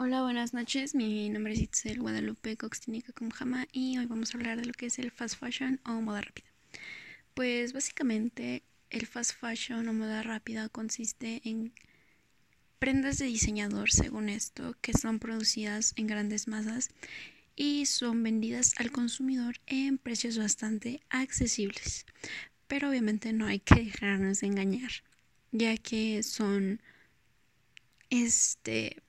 Hola, buenas noches. Mi nombre es Itzel Guadalupe Coxtinica Kumjama y hoy vamos a hablar de lo que es el fast fashion o moda rápida. Pues básicamente el fast fashion o moda rápida consiste en prendas de diseñador, según esto, que son producidas en grandes masas y son vendidas al consumidor en precios bastante accesibles. Pero obviamente no hay que dejarnos de engañar, ya que son este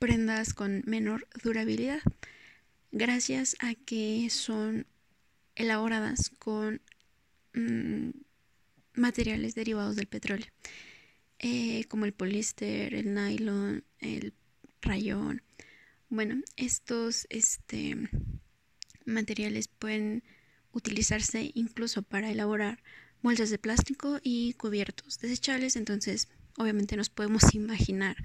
prendas con menor durabilidad, gracias a que son elaboradas con mm, materiales derivados del petróleo, eh, como el poliéster, el nylon, el rayón. Bueno, estos este, materiales pueden utilizarse incluso para elaborar moldes de plástico y cubiertos desechables, entonces obviamente nos podemos imaginar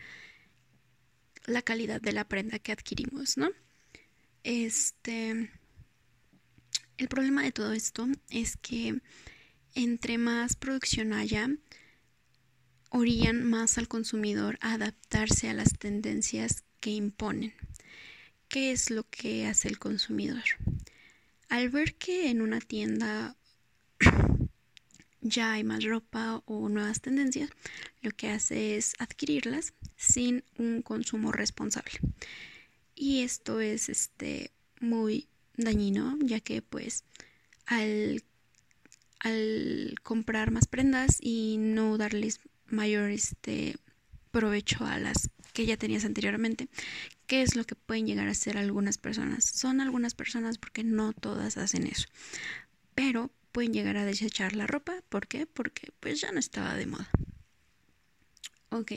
la calidad de la prenda que adquirimos, ¿no? Este. El problema de todo esto es que entre más producción haya, orillan más al consumidor a adaptarse a las tendencias que imponen. ¿Qué es lo que hace el consumidor? Al ver que en una tienda ya hay más ropa o nuevas tendencias, lo que hace es adquirirlas sin un consumo responsable. Y esto es este muy dañino, ya que pues al, al comprar más prendas y no darles mayor este provecho a las que ya tenías anteriormente, ¿qué es lo que pueden llegar a hacer algunas personas? Son algunas personas porque no todas hacen eso. Pero pueden llegar a desechar la ropa. ¿Por qué? Porque pues ya no estaba de moda. Ok.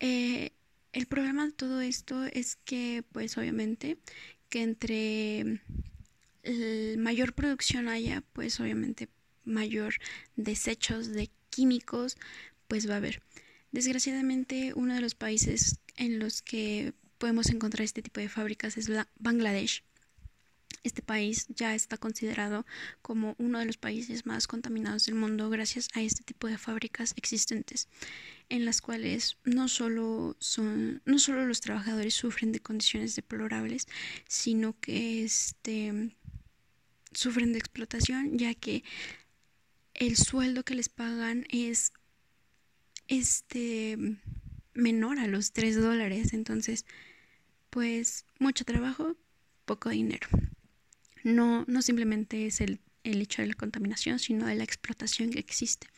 Eh, el problema de todo esto es que pues obviamente que entre mayor producción haya pues obviamente mayor desechos de químicos pues va a haber. Desgraciadamente uno de los países en los que podemos encontrar este tipo de fábricas es Bangladesh este país ya está considerado como uno de los países más contaminados del mundo gracias a este tipo de fábricas existentes, en las cuales no solo, son, no solo los trabajadores sufren de condiciones deplorables, sino que este, sufren de explotación, ya que el sueldo que les pagan es este menor a los 3 dólares. Entonces, pues mucho trabajo, poco dinero no, no simplemente es el, hecho de la contaminación, sino de la explotación que existe.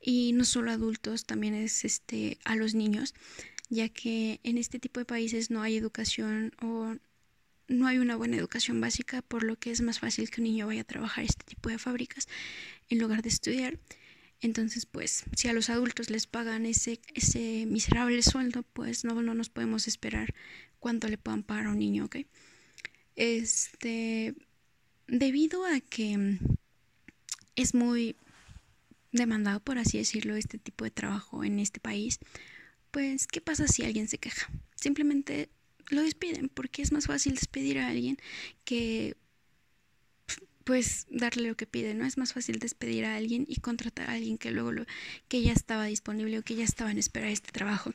Y no solo adultos, también es este, a los niños, ya que en este tipo de países no hay educación o no hay una buena educación básica, por lo que es más fácil que un niño vaya a trabajar este tipo de fábricas en lugar de estudiar. Entonces, pues, si a los adultos les pagan ese, ese miserable sueldo, pues no, no nos podemos esperar cuánto le puedan pagar a un niño, ¿ok? Este, debido a que es muy demandado, por así decirlo, este tipo de trabajo en este país, pues, ¿qué pasa si alguien se queja? Simplemente lo despiden, porque es más fácil despedir a alguien que pues darle lo que pide, ¿no? Es más fácil despedir a alguien y contratar a alguien que luego lo, que ya estaba disponible o que ya estaba en espera de este trabajo.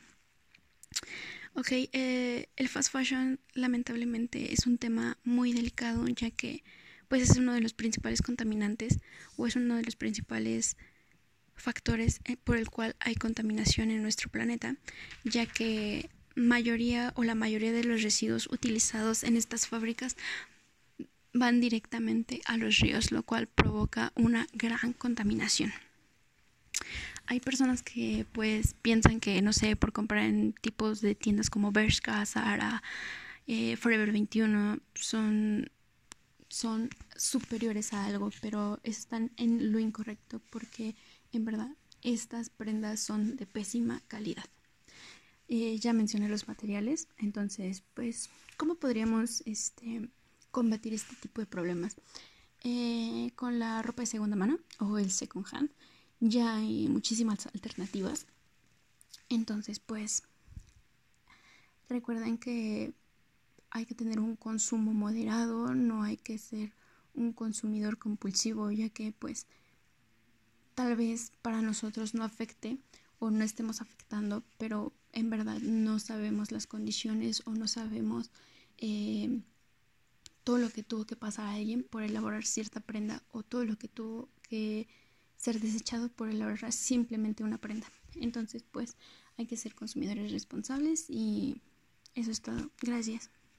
Ok, eh, el fast fashion lamentablemente es un tema muy delicado ya que pues es uno de los principales contaminantes o es uno de los principales factores eh, por el cual hay contaminación en nuestro planeta, ya que mayoría o la mayoría de los residuos utilizados en estas fábricas van directamente a los ríos, lo cual provoca una gran contaminación hay personas que pues piensan que, no sé, por comprar en tipos de tiendas como Bershka, Zara, eh, Forever 21, son, son superiores a algo, pero están en lo incorrecto porque en verdad estas prendas son de pésima calidad. Eh, ya mencioné los materiales, entonces pues, ¿cómo podríamos este, combatir este tipo de problemas? Eh, con la ropa de segunda mano o el second hand ya hay muchísimas alternativas. Entonces, pues, recuerden que hay que tener un consumo moderado, no hay que ser un consumidor compulsivo, ya que pues tal vez para nosotros no afecte o no estemos afectando, pero en verdad no sabemos las condiciones o no sabemos eh, todo lo que tuvo que pasar a alguien por elaborar cierta prenda o todo lo que tuvo que ser desechado por elaborar simplemente una prenda. Entonces, pues hay que ser consumidores responsables y eso es todo. Gracias.